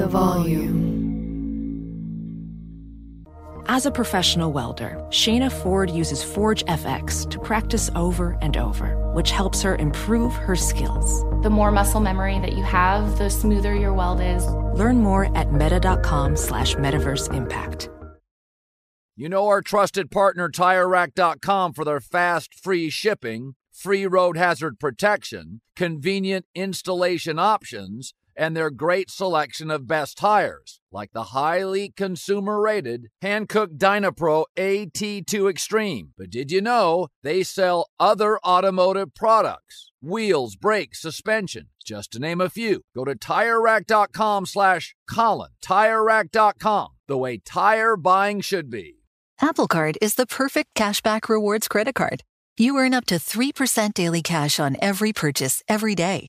the volume. As a professional welder, Shayna Ford uses Forge FX to practice over and over, which helps her improve her skills. The more muscle memory that you have, the smoother your weld is. Learn more at meta.com slash metaverse impact. You know our trusted partner TireRack.com for their fast, free shipping, free road hazard protection, convenient installation options, and their great selection of best tires, like the highly consumer rated Hankook Dynapro AT2 Extreme. But did you know they sell other automotive products? Wheels, brakes, suspension, just to name a few. Go to TireRack.com slash Colin. TireRack.com, the way tire buying should be. Apple Card is the perfect cashback rewards credit card. You earn up to 3% daily cash on every purchase every day.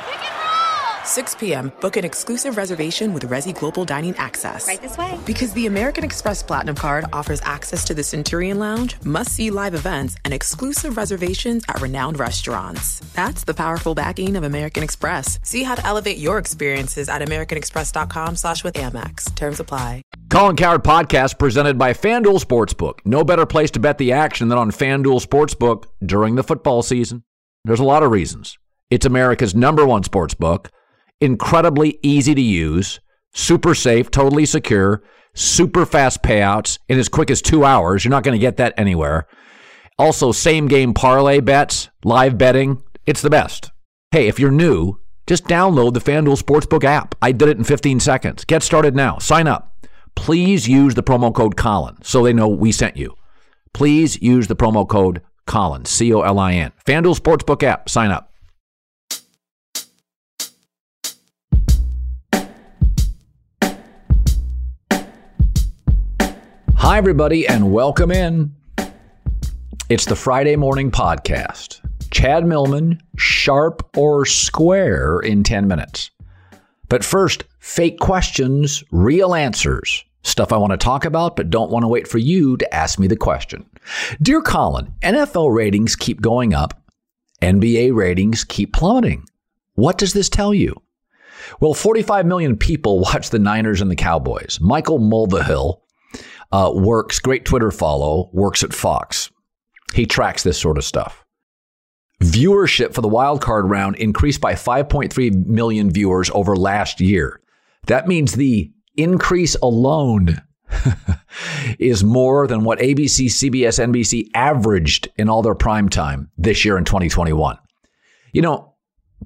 6 p.m., book an exclusive reservation with Resy Global Dining Access. Right this way. Because the American Express Platinum Card offers access to the Centurion Lounge, must see live events, and exclusive reservations at renowned restaurants. That's the powerful backing of American Express. See how to elevate your experiences at AmericanExpress.com slash with Amex. Terms apply. Colin Cowherd podcast presented by FanDuel Sportsbook. No better place to bet the action than on FanDuel Sportsbook during the football season. There's a lot of reasons. It's America's number one sportsbook, incredibly easy to use, super safe, totally secure, super fast payouts in as quick as two hours. You're not going to get that anywhere. Also, same game parlay bets, live betting. It's the best. Hey, if you're new, just download the FanDuel Sportsbook app. I did it in 15 seconds. Get started now. Sign up. Please use the promo code Colin so they know we sent you. Please use the promo code Colin, C O L I N. FanDuel Sportsbook app. Sign up. Hi, everybody, and welcome in. It's the Friday Morning Podcast. Chad Millman, sharp or square in 10 minutes. But first, fake questions, real answers. Stuff I want to talk about, but don't want to wait for you to ask me the question. Dear Colin, NFL ratings keep going up, NBA ratings keep plummeting. What does this tell you? Well, 45 million people watch the Niners and the Cowboys. Michael Mulvihill uh, works, great Twitter follow, works at Fox. He tracks this sort of stuff. Viewership for the wild card round increased by 5.3 million viewers over last year. That means the increase alone is more than what ABC, CBS, NBC averaged in all their prime time this year in 2021. You know,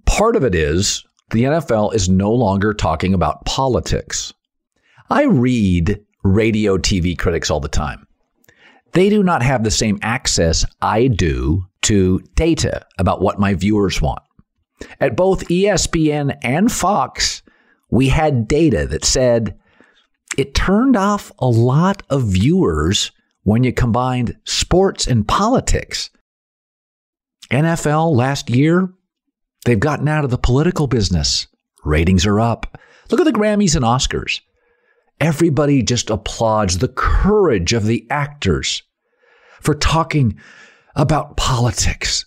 part of it is the NFL is no longer talking about politics. I read radio TV critics all the time. They do not have the same access I do to data about what my viewers want. At both ESPN and Fox, we had data that said it turned off a lot of viewers when you combined sports and politics. NFL last year, they've gotten out of the political business. Ratings are up. Look at the Grammys and Oscars. Everybody just applauds the courage of the actors for talking about politics.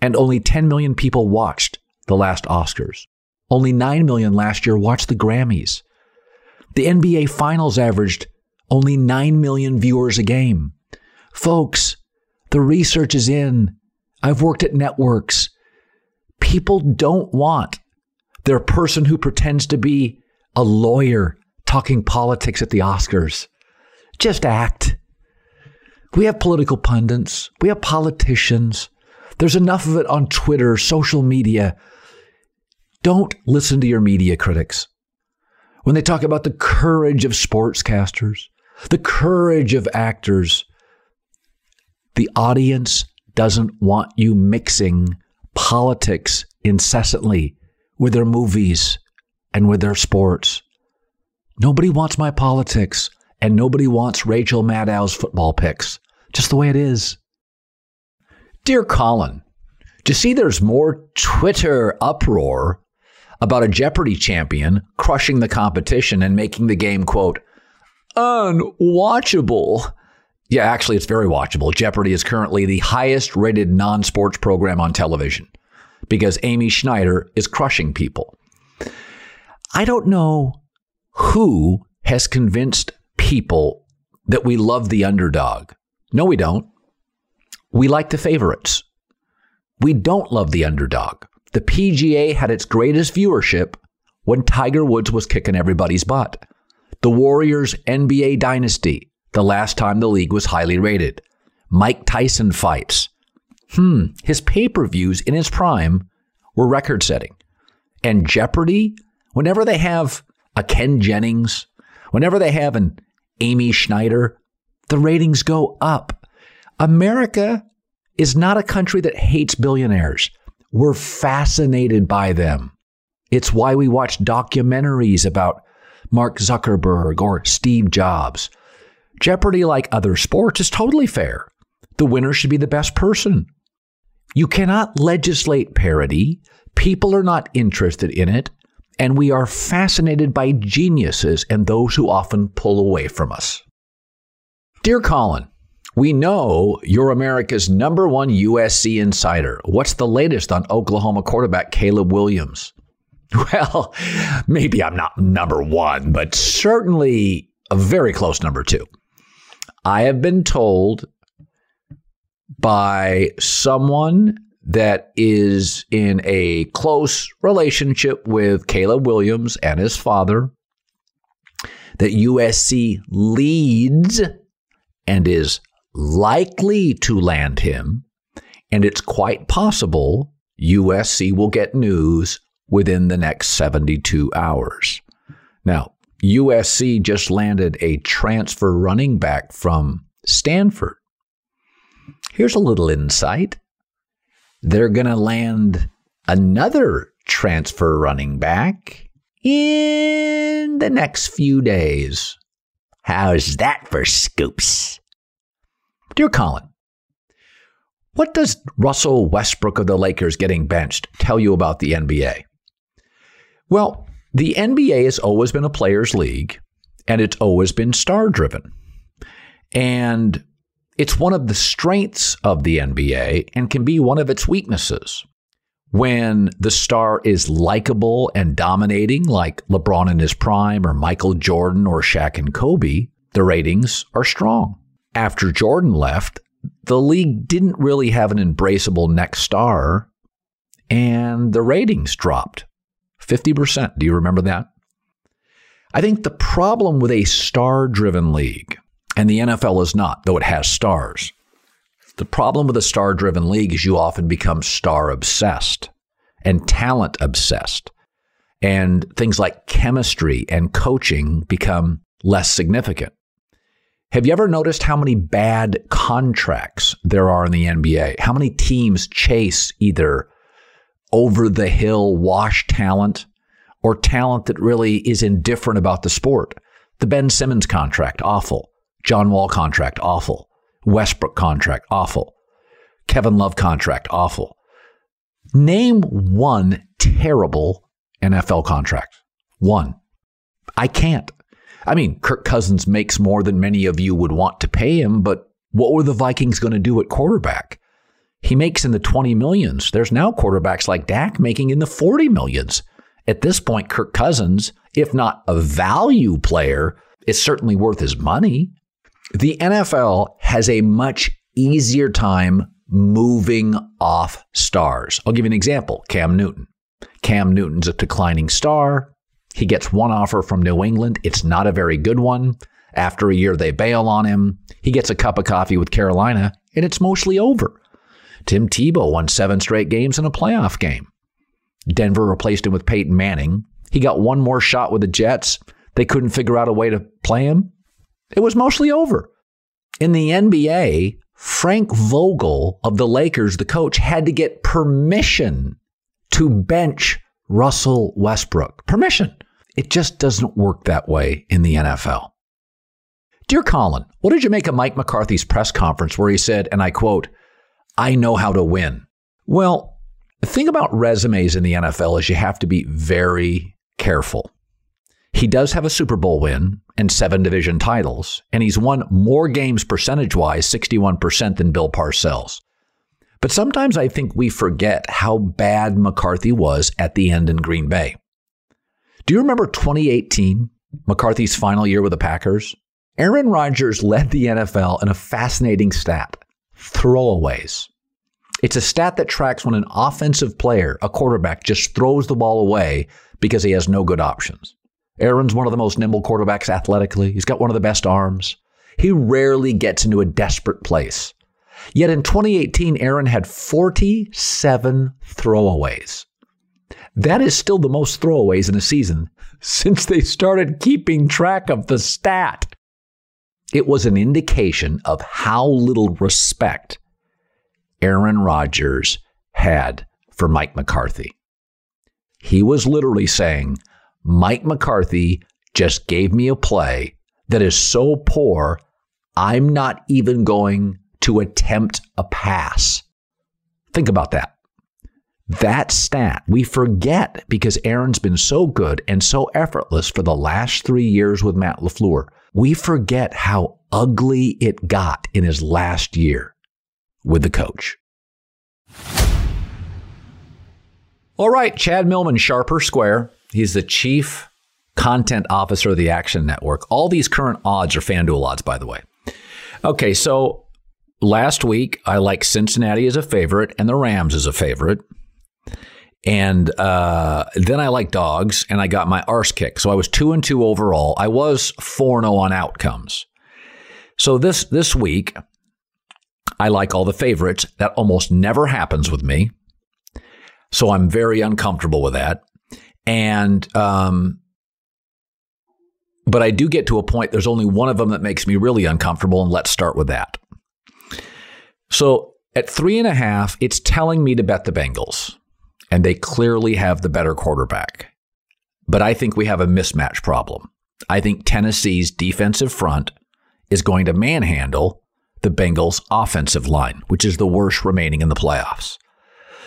And only 10 million people watched the last Oscars. Only 9 million last year watched the Grammys. The NBA Finals averaged only 9 million viewers a game. Folks, the research is in. I've worked at networks. People don't want their person who pretends to be a lawyer talking politics at the Oscars. Just act. We have political pundits, we have politicians. There's enough of it on Twitter, social media. Don't listen to your media critics. When they talk about the courage of sportscasters, the courage of actors, the audience doesn't want you mixing politics incessantly with their movies and with their sports. Nobody wants my politics, and nobody wants Rachel Maddow's football picks. Just the way it is. Dear Colin, do you see there's more Twitter uproar about a Jeopardy champion crushing the competition and making the game, quote, unwatchable? Yeah, actually, it's very watchable. Jeopardy is currently the highest rated non sports program on television because Amy Schneider is crushing people. I don't know who has convinced people that we love the underdog. No, we don't. We like the favorites. We don't love the underdog. The PGA had its greatest viewership when Tiger Woods was kicking everybody's butt. The Warriors NBA dynasty, the last time the league was highly rated. Mike Tyson fights. Hmm, his pay per views in his prime were record setting. And Jeopardy, whenever they have a Ken Jennings, whenever they have an Amy Schneider, the ratings go up. America is not a country that hates billionaires. We're fascinated by them. It's why we watch documentaries about Mark Zuckerberg or Steve Jobs. Jeopardy, like other sports, is totally fair. The winner should be the best person. You cannot legislate parity. People are not interested in it. And we are fascinated by geniuses and those who often pull away from us. Dear Colin, we know you're America's number one USC insider. What's the latest on Oklahoma quarterback Caleb Williams? Well, maybe I'm not number one, but certainly a very close number two. I have been told by someone that is in a close relationship with Caleb Williams and his father that USC leads and is likely to land him. And it's quite possible USC will get news within the next 72 hours. Now, USC just landed a transfer running back from Stanford. Here's a little insight they're going to land another transfer running back in the next few days. How's that for scoops? Dear Colin, what does Russell Westbrook of the Lakers getting benched tell you about the NBA? Well, the NBA has always been a players' league and it's always been star driven. And it's one of the strengths of the NBA and can be one of its weaknesses. When the star is likable and dominating, like LeBron in his prime, or Michael Jordan, or Shaq and Kobe, the ratings are strong. After Jordan left, the league didn't really have an embraceable next star, and the ratings dropped 50%. Do you remember that? I think the problem with a star driven league and the NFL is not, though it has stars. The problem with a star driven league is you often become star obsessed and talent obsessed. And things like chemistry and coaching become less significant. Have you ever noticed how many bad contracts there are in the NBA? How many teams chase either over the hill wash talent or talent that really is indifferent about the sport? The Ben Simmons contract, awful. John Wall contract, awful. Westbrook contract, awful. Kevin Love contract, awful. Name one terrible NFL contract. One. I can't. I mean, Kirk Cousins makes more than many of you would want to pay him, but what were the Vikings going to do at quarterback? He makes in the 20 millions. There's now quarterbacks like Dak making in the 40 millions. At this point, Kirk Cousins, if not a value player, is certainly worth his money. The NFL has a much easier time moving off stars. I'll give you an example Cam Newton. Cam Newton's a declining star. He gets one offer from New England. It's not a very good one. After a year, they bail on him. He gets a cup of coffee with Carolina, and it's mostly over. Tim Tebow won seven straight games in a playoff game. Denver replaced him with Peyton Manning. He got one more shot with the Jets. They couldn't figure out a way to play him. It was mostly over. In the NBA, Frank Vogel of the Lakers, the coach, had to get permission to bench Russell Westbrook. Permission. It just doesn't work that way in the NFL. Dear Colin, what did you make of Mike McCarthy's press conference where he said, and I quote, I know how to win? Well, the thing about resumes in the NFL is you have to be very careful. He does have a Super Bowl win and seven division titles, and he's won more games percentage wise, 61% than Bill Parcells. But sometimes I think we forget how bad McCarthy was at the end in Green Bay. Do you remember 2018, McCarthy's final year with the Packers? Aaron Rodgers led the NFL in a fascinating stat throwaways. It's a stat that tracks when an offensive player, a quarterback, just throws the ball away because he has no good options. Aaron's one of the most nimble quarterbacks athletically. He's got one of the best arms. He rarely gets into a desperate place. Yet in 2018, Aaron had 47 throwaways. That is still the most throwaways in a season since they started keeping track of the stat. It was an indication of how little respect Aaron Rodgers had for Mike McCarthy. He was literally saying, Mike McCarthy just gave me a play that is so poor, I'm not even going to attempt a pass. Think about that. That stat we forget because Aaron's been so good and so effortless for the last three years with Matt LaFleur. We forget how ugly it got in his last year with the coach. All right, Chad Millman, Sharp or Square. He's the chief content officer of the Action Network. All these current odds are FanDuel odds, by the way. Okay, so last week I like Cincinnati as a favorite and the Rams as a favorite. And uh, then I like dogs, and I got my arse kick. So I was two and two overall. I was four zero oh on outcomes. So this this week, I like all the favorites. That almost never happens with me. So I'm very uncomfortable with that. And um, but I do get to a point. There's only one of them that makes me really uncomfortable, and let's start with that. So at three and a half, it's telling me to bet the Bengals and they clearly have the better quarterback. But I think we have a mismatch problem. I think Tennessee's defensive front is going to manhandle the Bengals' offensive line, which is the worst remaining in the playoffs.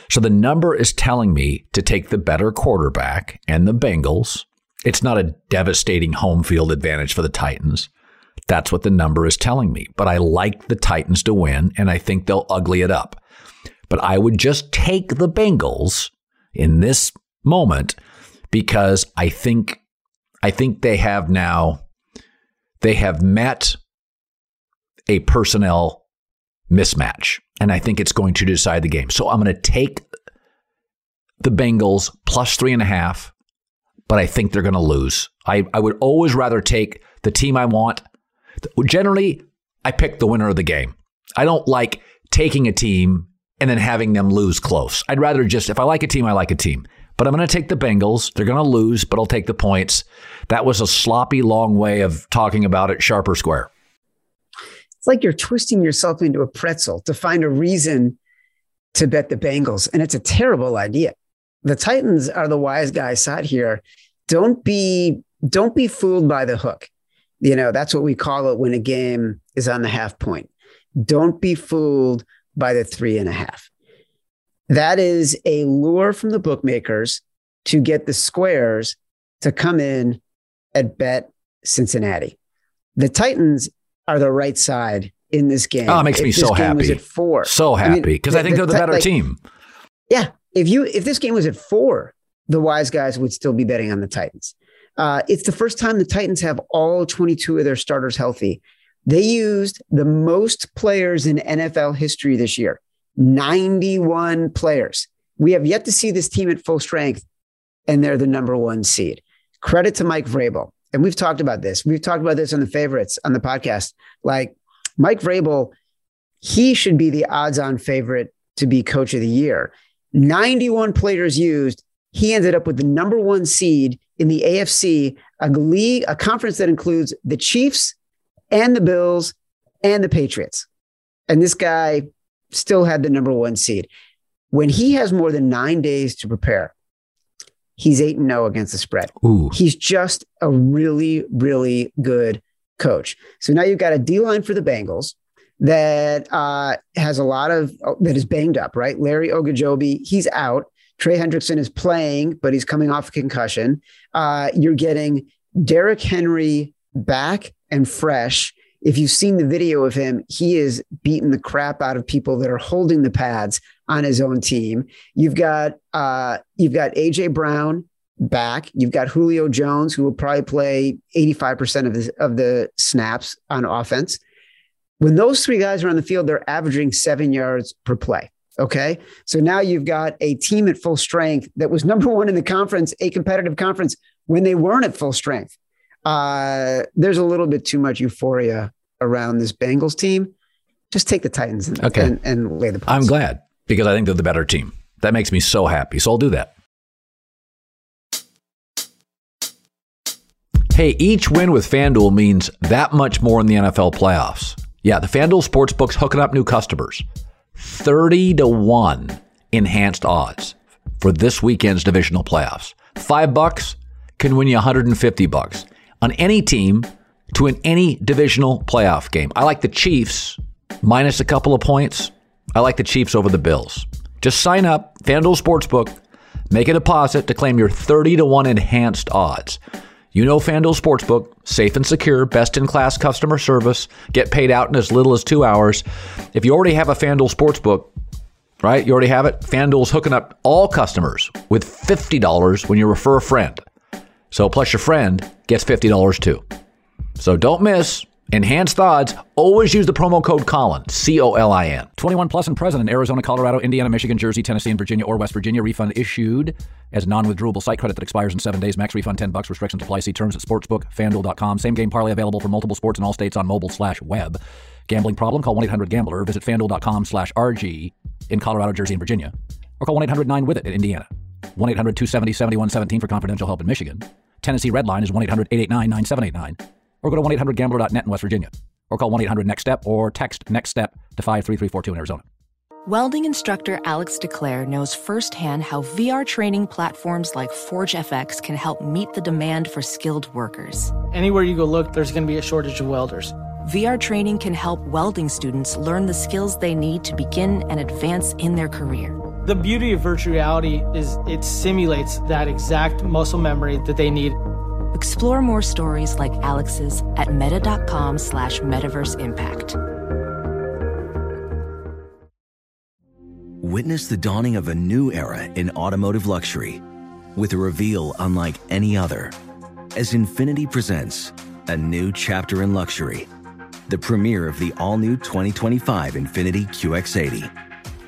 So the number is telling me to take the better quarterback and the Bengals. It's not a devastating home field advantage for the Titans. That's what the number is telling me. But I like the Titans to win, and I think they'll ugly it up. But I would just take the Bengals in this moment because I think I think they have now they have met a personnel mismatch and I think it's going to decide the game. So I'm going to take the Bengals plus three and a half, but I think they're going to lose. I, I would always rather take the team I want. Generally, I pick the winner of the game. I don't like taking a team and then having them lose close. I'd rather just, if I like a team, I like a team. But I'm going to take the Bengals. They're going to lose, but I'll take the points. That was a sloppy, long way of talking about it, sharp or square. It's like you're twisting yourself into a pretzel to find a reason to bet the Bengals. And it's a terrible idea. The Titans are the wise guys side here. Don't be don't be fooled by the hook. You know, that's what we call it when a game is on the half point. Don't be fooled by the three and a half. That is a lure from the bookmakers to get the squares to come in at bet Cincinnati. The Titans are the right side in this game. Oh, it makes if me so happy. Was at four. So happy because I, mean, I, think the, they're the better like, team. Yeah, if you if this game was at four, the wise guys would still be betting on the Titans. Uh, it's the first time the Titans have all 22 of their starters healthy. They used the most players in NFL history this year 91 players. We have yet to see this team at full strength, and they're the number one seed. Credit to Mike Vrabel. And we've talked about this. We've talked about this on the favorites on the podcast. Like Mike Vrabel, he should be the odds on favorite to be coach of the year. 91 players used. He ended up with the number one seed in the AFC, a league, a conference that includes the Chiefs, and the Bills and the Patriots. And this guy still had the number one seed. When he has more than nine days to prepare, He's 8 and 0 against the spread. Ooh. He's just a really, really good coach. So now you've got a D line for the Bengals that uh, has a lot of that is banged up, right? Larry Ogunjobi, he's out. Trey Hendrickson is playing, but he's coming off a concussion. Uh, you're getting Derrick Henry back and fresh. If you've seen the video of him, he is beating the crap out of people that are holding the pads on his own team. You've got uh, you've got AJ Brown back. You've got Julio Jones, who will probably play 85% of the, of the snaps on offense. When those three guys are on the field, they're averaging seven yards per play. Okay. So now you've got a team at full strength that was number one in the conference, a competitive conference when they weren't at full strength. Uh, there's a little bit too much euphoria around this Bengals team. Just take the Titans and, Okay. and, and lay the points. I'm glad because I think they're the better team. That makes me so happy. So I'll do that. Hey, each win with FanDuel means that much more in the NFL playoffs. Yeah, the FanDuel Sportsbook's hooking up new customers. 30 to 1 enhanced odds for this weekend's divisional playoffs. 5 bucks can win you 150 bucks on any team to win any divisional playoff game. I like the Chiefs minus a couple of points. I like the Chiefs over the Bills. Just sign up, FanDuel Sportsbook, make a deposit to claim your 30 to 1 enhanced odds. You know FanDuel Sportsbook, safe and secure, best in class customer service, get paid out in as little as two hours. If you already have a FanDuel Sportsbook, right, you already have it, FanDuel's hooking up all customers with $50 when you refer a friend. So, plus your friend gets $50 too. So don't miss. Enhanced odds. Always use the promo code Colin, C O L I N. 21 plus and present in Arizona, Colorado, Indiana, Michigan, Jersey, Tennessee, and Virginia or West Virginia. Refund issued as non withdrawable site credit that expires in seven days. Max refund 10 bucks. Restrictions apply. See terms at sportsbookfanduel.com. Same game parlay available for multiple sports in all states on mobile slash web. Gambling problem? Call 1 800 Gambler. Visit fanduel.com slash RG in Colorado, Jersey, and Virginia. Or call 1 800 9 with it in Indiana. 1 800 270 7117 for confidential help in Michigan. Tennessee Red Line is 1 800 889 9789. Or go to 1 800 Gambler.net in West Virginia. Or call 1 800 Next Step or text Next Step to 53342 in Arizona. Welding instructor Alex DeClaire knows firsthand how VR training platforms like ForgeFX can help meet the demand for skilled workers. Anywhere you go look, there's going to be a shortage of welders. VR training can help welding students learn the skills they need to begin and advance in their career. The beauty of virtual reality is it simulates that exact muscle memory that they need. Explore more stories like Alex's at meta.com slash metaverse impact. Witness the dawning of a new era in automotive luxury with a reveal unlike any other as Infiniti presents a new chapter in luxury, the premiere of the all new 2025 Infiniti QX80.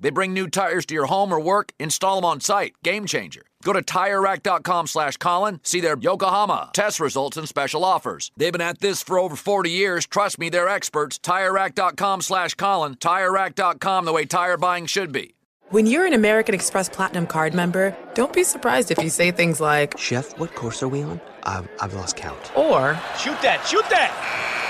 They bring new tires to your home or work, install them on site. Game changer. Go to TireRack.com slash Colin, see their Yokohama test results and special offers. They've been at this for over 40 years. Trust me, they're experts. TireRack.com slash Colin. TireRack.com, the way tire buying should be. When you're an American Express Platinum card member, don't be surprised if you say things like, Chef, what course are we on? I've, I've lost count. or, Shoot that, shoot that!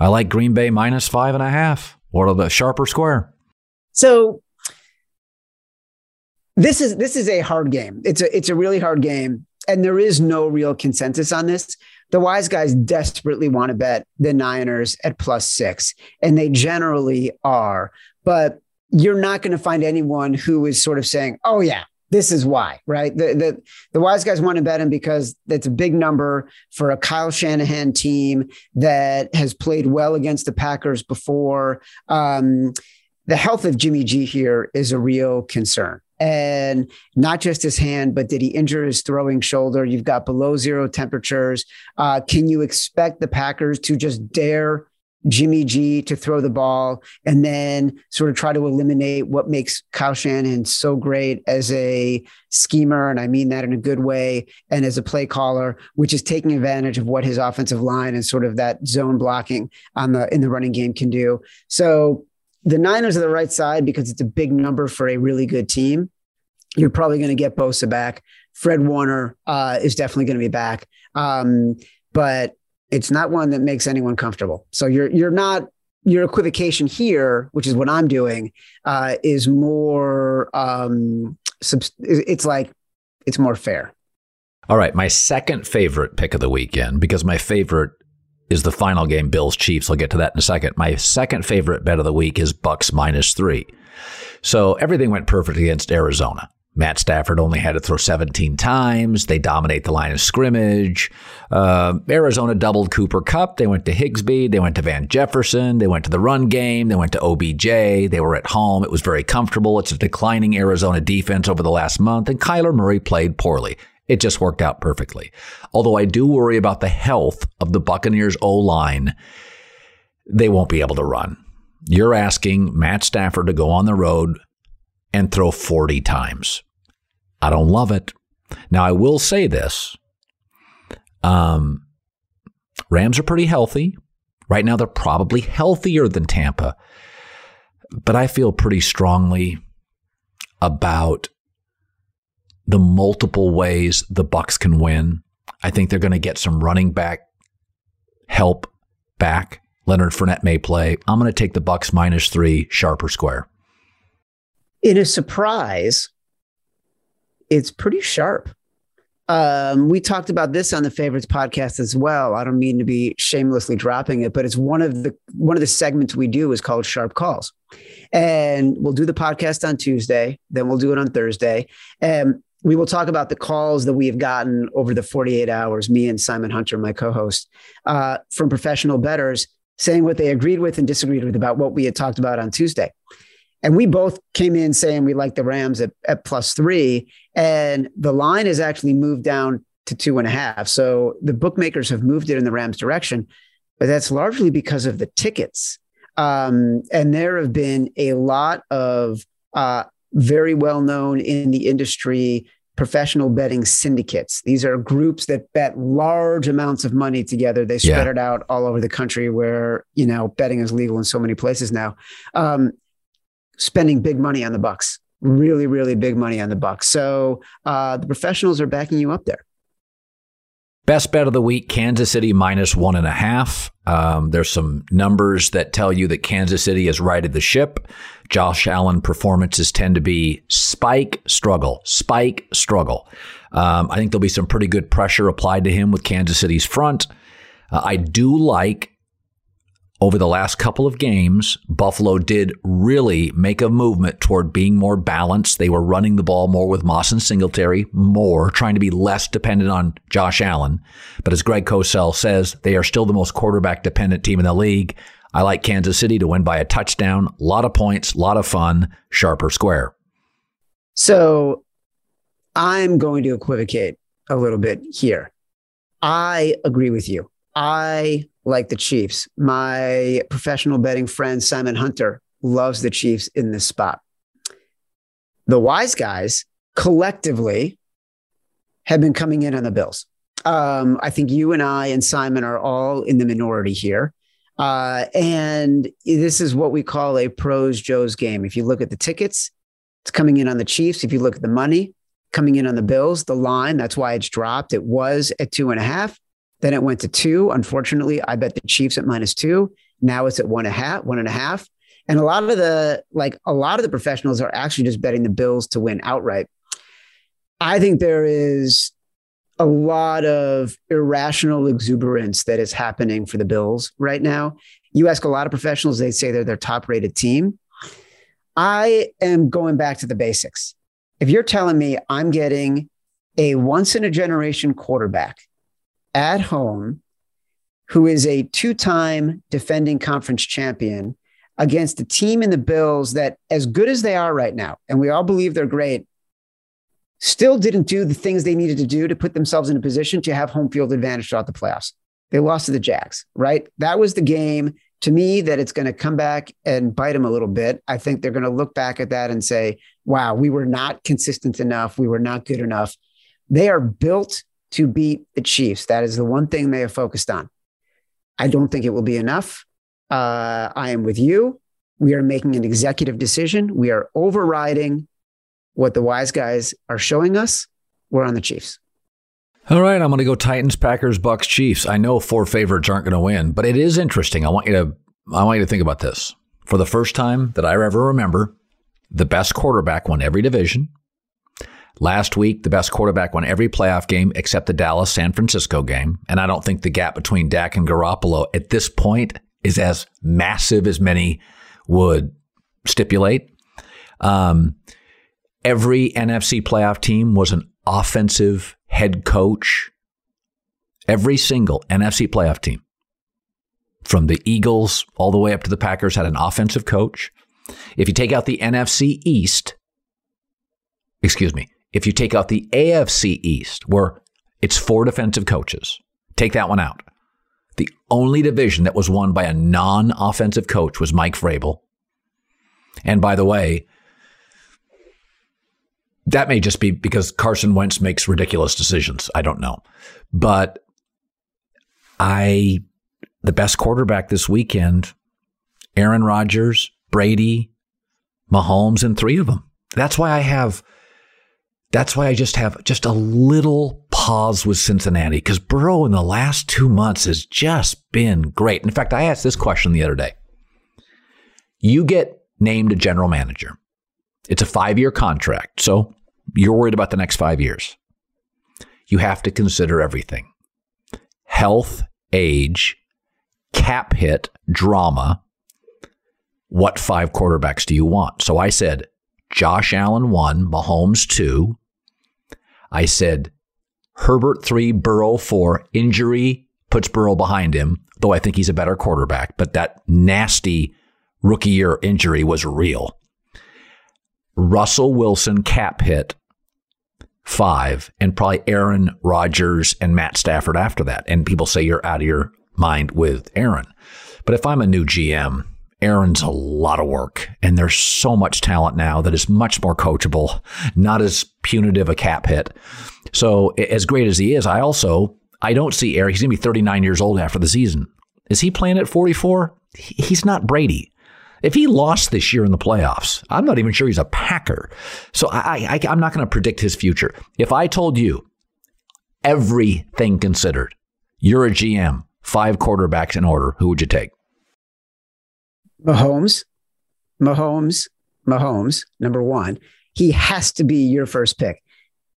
I like Green Bay minus five and a half. Are the sharper square? So this is this is a hard game. It's a it's a really hard game, and there is no real consensus on this. The wise guys desperately want to bet the Niners at plus six, and they generally are. But you're not going to find anyone who is sort of saying, "Oh yeah, this is why, right? The, the, the wise guys want to bet him because it's a big number for a Kyle Shanahan team that has played well against the Packers before. Um, the health of Jimmy G here is a real concern. And not just his hand, but did he injure his throwing shoulder? You've got below zero temperatures. Uh, can you expect the Packers to just dare Jimmy G to throw the ball and then sort of try to eliminate what makes Kyle Shanahan so great as a schemer. And I mean that in a good way. And as a play caller, which is taking advantage of what his offensive line and sort of that zone blocking on the, in the running game can do. So the Niners are the right side because it's a big number for a really good team. You're probably going to get Bosa back. Fred Warner uh, is definitely going to be back. Um, but it's not one that makes anyone comfortable. So you're you're not your equivocation here, which is what I'm doing, uh, is more. Um, it's like it's more fair. All right, my second favorite pick of the weekend because my favorite is the final game, Bills Chiefs. I'll get to that in a second. My second favorite bet of the week is Bucks minus three. So everything went perfect against Arizona. Matt Stafford only had to throw 17 times. They dominate the line of scrimmage. Uh, Arizona doubled Cooper Kupp. They went to Higbee. They went to Van Jefferson. They went to the run game. They went to OBJ. They were at home. It was very comfortable. It's a declining Arizona defense over the last month, and Kyler Murray played poorly. It just worked out perfectly. Although I do worry about the health of the Buccaneers O line. They won't be able to run. You're asking Matt Stafford to go on the road and throw 40 times. I don't love it. Now, I will say this um, Rams are pretty healthy. Right now, they're probably healthier than Tampa. But I feel pretty strongly about the multiple ways the Bucks can win. I think they're going to get some running back help back. Leonard Fournette may play. I'm going to take the Bucks minus three, sharp or square in a surprise, it's pretty sharp. Um, we talked about this on the favorites podcast as well. I don't mean to be shamelessly dropping it, but it's one of the one of the segments we do is called Sharp Calls, and we'll do the podcast on Tuesday. Then we'll do it on Thursday, and we will talk about the calls that we have gotten over the 48 hours. Me and Simon Hunter, my co-host, uh, from professional betters, saying what they agreed with and disagreed with about what we had talked about on Tuesday. And we both came in saying we like the Rams at, at plus three. And the line has actually moved down to two and a half. So the bookmakers have moved it in the Rams direction, but that's largely because of the tickets. Um, and there have been a lot of uh, very well known in the industry professional betting syndicates. These are groups that bet large amounts of money together. They spread yeah. it out all over the country where, you know, betting is legal in so many places now. Um, spending big money on the Bucks, really, really big money on the Bucks. So uh, the professionals are backing you up there. Best bet of the week: Kansas City minus one and a half. Um, there's some numbers that tell you that Kansas City has righted the ship. Josh Allen performances tend to be spike struggle, spike struggle. Um, I think there'll be some pretty good pressure applied to him with Kansas City's front. Uh, I do like over the last couple of games, Buffalo did really make a movement toward being more balanced. They were running the ball more with Moss and Singletary, more trying to be less dependent on Josh Allen. But as Greg Cosell says, they are still the most quarterback dependent team in the league. I like Kansas City to win by a touchdown, a lot of points, a lot of fun, sharp or square. So I'm going to equivocate a little bit here. I agree with you I like the Chiefs. My professional betting friend Simon Hunter loves the Chiefs in this spot. The wise guys collectively have been coming in on the Bills. Um, I think you and I and Simon are all in the minority here. Uh, and this is what we call a pros Joe's game. If you look at the tickets, it's coming in on the Chiefs. If you look at the money, coming in on the Bills, the line, that's why it's dropped. It was at two and a half. Then it went to two. Unfortunately, I bet the Chiefs at minus two. Now it's at one and a half, one and a half. And a lot of the like a lot of the professionals are actually just betting the Bills to win outright. I think there is a lot of irrational exuberance that is happening for the Bills right now. You ask a lot of professionals, they say they're their top rated team. I am going back to the basics. If you're telling me I'm getting a once in a generation quarterback at home who is a two time defending conference champion against a team in the Bills that, as good as they are right now, and we all believe they're great, still didn't do the things they needed to do to put themselves in a position to have home field advantage throughout the playoffs. They lost to the Jags, right? That was the game to me that it's going to come back and bite them a little bit. I think they're going to look back at that and say, wow, we were not consistent enough. We were not good enough. They are built to beat the Chiefs. That is the one thing they have focused on. I don't think it will be enough. Uh, I am with you. We are making an executive decision. We are overriding what the wise guys are showing us, we're on the Chiefs. All right, I'm going to go Titans, Packers, Bucks, Chiefs. I know four favorites aren't going to win, but it is interesting. I want you to I want you to think about this. For the first time that I ever remember, the best quarterback won every division. Last week, the best quarterback won every playoff game except the Dallas San Francisco game. And I don't think the gap between Dak and Garoppolo at this point is as massive as many would stipulate. Um, Every NFC playoff team was an offensive head coach. Every single NFC playoff team, from the Eagles all the way up to the Packers, had an offensive coach. If you take out the NFC East, excuse me, if you take out the AFC East, where it's four defensive coaches, take that one out. The only division that was won by a non offensive coach was Mike Vrabel. And by the way, that may just be because Carson Wentz makes ridiculous decisions. I don't know. But I, the best quarterback this weekend, Aaron Rodgers, Brady, Mahomes, and three of them. That's why I have, that's why I just have just a little pause with Cincinnati because Burrow in the last two months has just been great. In fact, I asked this question the other day. You get named a general manager. It's a five year contract. So you're worried about the next five years. You have to consider everything health, age, cap hit, drama. What five quarterbacks do you want? So I said Josh Allen one, Mahomes two. I said Herbert three, Burrow four. Injury puts Burrow behind him, though I think he's a better quarterback. But that nasty rookie year injury was real. Russell Wilson cap hit five, and probably Aaron Rodgers and Matt Stafford after that. And people say you're out of your mind with Aaron. But if I'm a new GM, Aaron's a lot of work, and there's so much talent now that is much more coachable, not as punitive a cap hit. So as great as he is, I also I don't see Aaron. He's going to be 39 years old after the season. Is he playing at 44? He's not Brady. If he lost this year in the playoffs, I'm not even sure he's a Packer. So I, I, I'm not going to predict his future. If I told you everything considered, you're a GM, five quarterbacks in order, who would you take? Mahomes, Mahomes, Mahomes, number one. He has to be your first pick.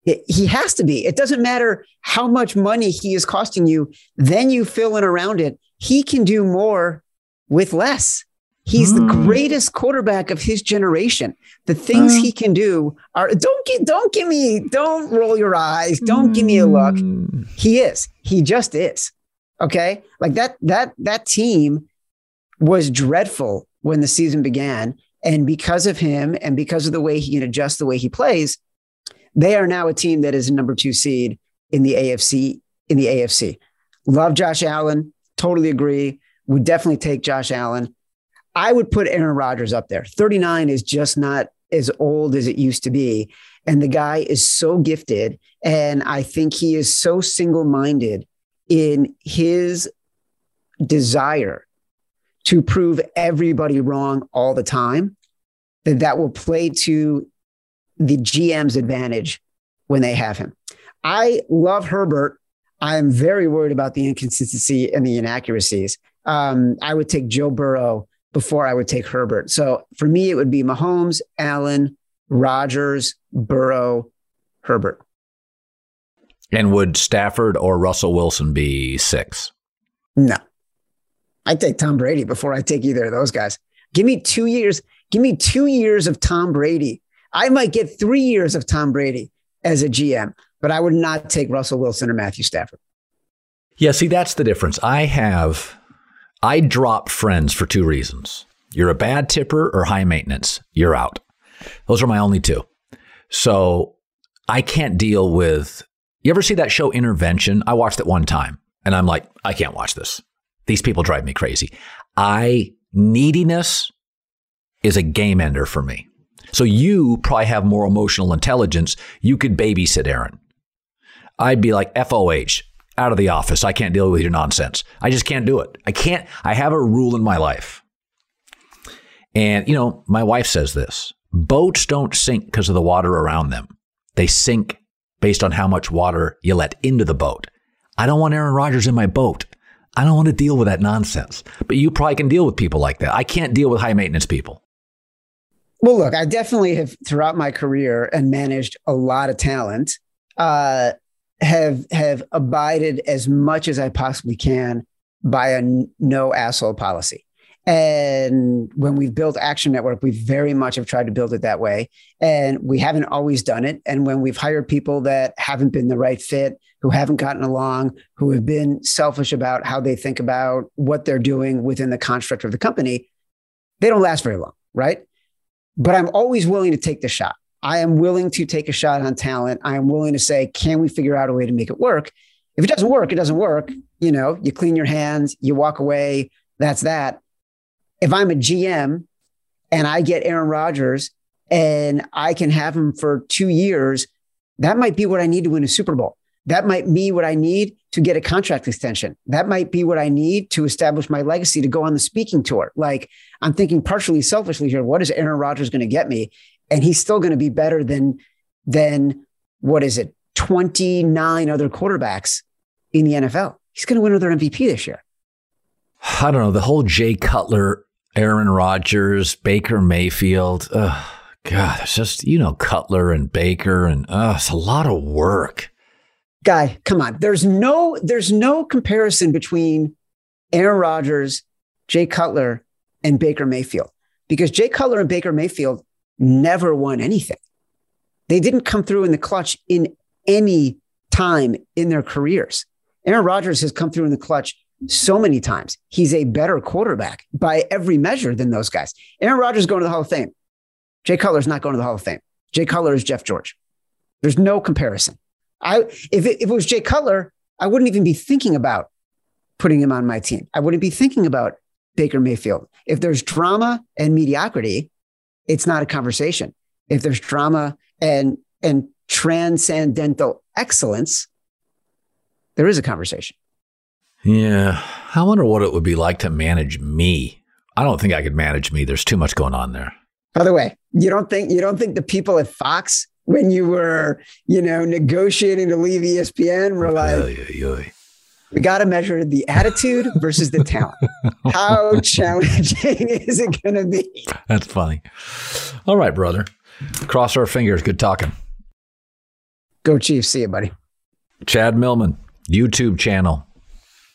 It, he has to be. It doesn't matter how much money he is costing you, then you fill in around it. He can do more with less. He's mm. the hmm. greatest quarterback of his generation. The things uh, he can do are don't get don't give me don't roll your eyes. Don't mm. give me a look. Hmm. He is. He just is. Okay? Like that that that team was dreadful when the season began and because of him and because of the way he can adjust the way he plays, they are now a team that is a number 2 seed in the AFC in the AFC. Love Josh Allen. Totally agree. Would definitely take Josh Allen. I would put Aaron Rodgers up there. 39 is just not as old as it used to be. And the guy is so gifted. And I think he is so single minded in his desire to prove everybody wrong all the time that that will play to the GM's advantage when they have him. I love Herbert. I am very worried about the inconsistency and the inaccuracies. Um, I would take Joe Burrow before I would take Herbert. So for me, it would be Mahomes, Allen, Rodgers, Burrow, Herbert. And would Stafford or Russell Wilson be six? No. I take Tom Brady before I take either of those guys. Give me two years. Give me two years of Tom Brady. I might get three years of Tom Brady as a GM, but I would not take Russell Wilson or Matthew Stafford. Yeah, see, that's the difference. I have, I drop friends for two reasons. You're a bad tipper or high maintenance. You're out. Those are my only two. So I can't deal with. You ever see that show Intervention? I watched it one time and I'm like, I can't watch this. These people drive me crazy. I, neediness is a game ender for me. So you probably have more emotional intelligence. You could babysit Aaron. I'd be like, FOH, out of the office. I can't deal with your nonsense. I just can't do it. I can't. I have a rule in my life. And, you know, my wife says this boats don't sink because of the water around them, they sink based on how much water you let into the boat. I don't want Aaron Rodgers in my boat. I don't want to deal with that nonsense. But you probably can deal with people like that. I can't deal with high maintenance people. Well, look, I definitely have throughout my career and managed a lot of talent. Uh, have have abided as much as I possibly can by a no asshole policy. And when we've built Action Network, we very much have tried to build it that way. And we haven't always done it. And when we've hired people that haven't been the right fit, who haven't gotten along, who have been selfish about how they think about what they're doing within the construct of the company, they don't last very long, right? But I'm always willing to take the shot. I am willing to take a shot on talent. I am willing to say, can we figure out a way to make it work? If it doesn't work, it doesn't work. You know, you clean your hands, you walk away. That's that. If I'm a GM and I get Aaron Rodgers and I can have him for two years, that might be what I need to win a Super Bowl. That might be what I need to get a contract extension. That might be what I need to establish my legacy to go on the speaking tour. Like I'm thinking partially selfishly here. What is Aaron Rodgers going to get me? And he's still going to be better than than what is it? 29 other quarterbacks in the NFL. He's going to win another MVP this year. I don't know. The whole Jay Cutler, Aaron Rodgers, Baker Mayfield. God, it's just, you know, Cutler and Baker, and it's a lot of work guy, come on. There's no there's no comparison between Aaron Rodgers, Jay Cutler, and Baker Mayfield because Jay Cutler and Baker Mayfield never won anything. They didn't come through in the clutch in any time in their careers. Aaron Rodgers has come through in the clutch so many times. He's a better quarterback by every measure than those guys. Aaron Rodgers going to the Hall of Fame. Jay Cutler is not going to the Hall of Fame. Jay Cutler is Jeff George. There's no comparison. I if it, if it was Jay Cutler, I wouldn't even be thinking about putting him on my team. I wouldn't be thinking about Baker Mayfield. If there's drama and mediocrity, it's not a conversation. If there's drama and and transcendental excellence, there is a conversation. Yeah. I wonder what it would be like to manage me. I don't think I could manage me. There's too much going on there. By the way, you don't think you don't think the people at Fox when you were, you know, negotiating to leave ESPN were like, we got to measure the attitude versus the talent. How challenging is it going to be? That's funny. All right, brother. Cross our fingers. Good talking. Go Chiefs. See you, buddy. Chad Millman, YouTube channel.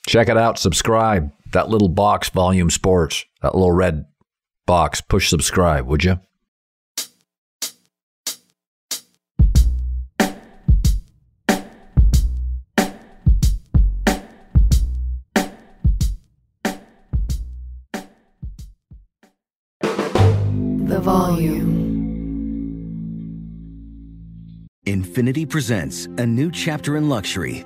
Check it out. Subscribe. That little box, Volume Sports, that little red box. Push subscribe, would you? The volume. Infiniti presents a new chapter in luxury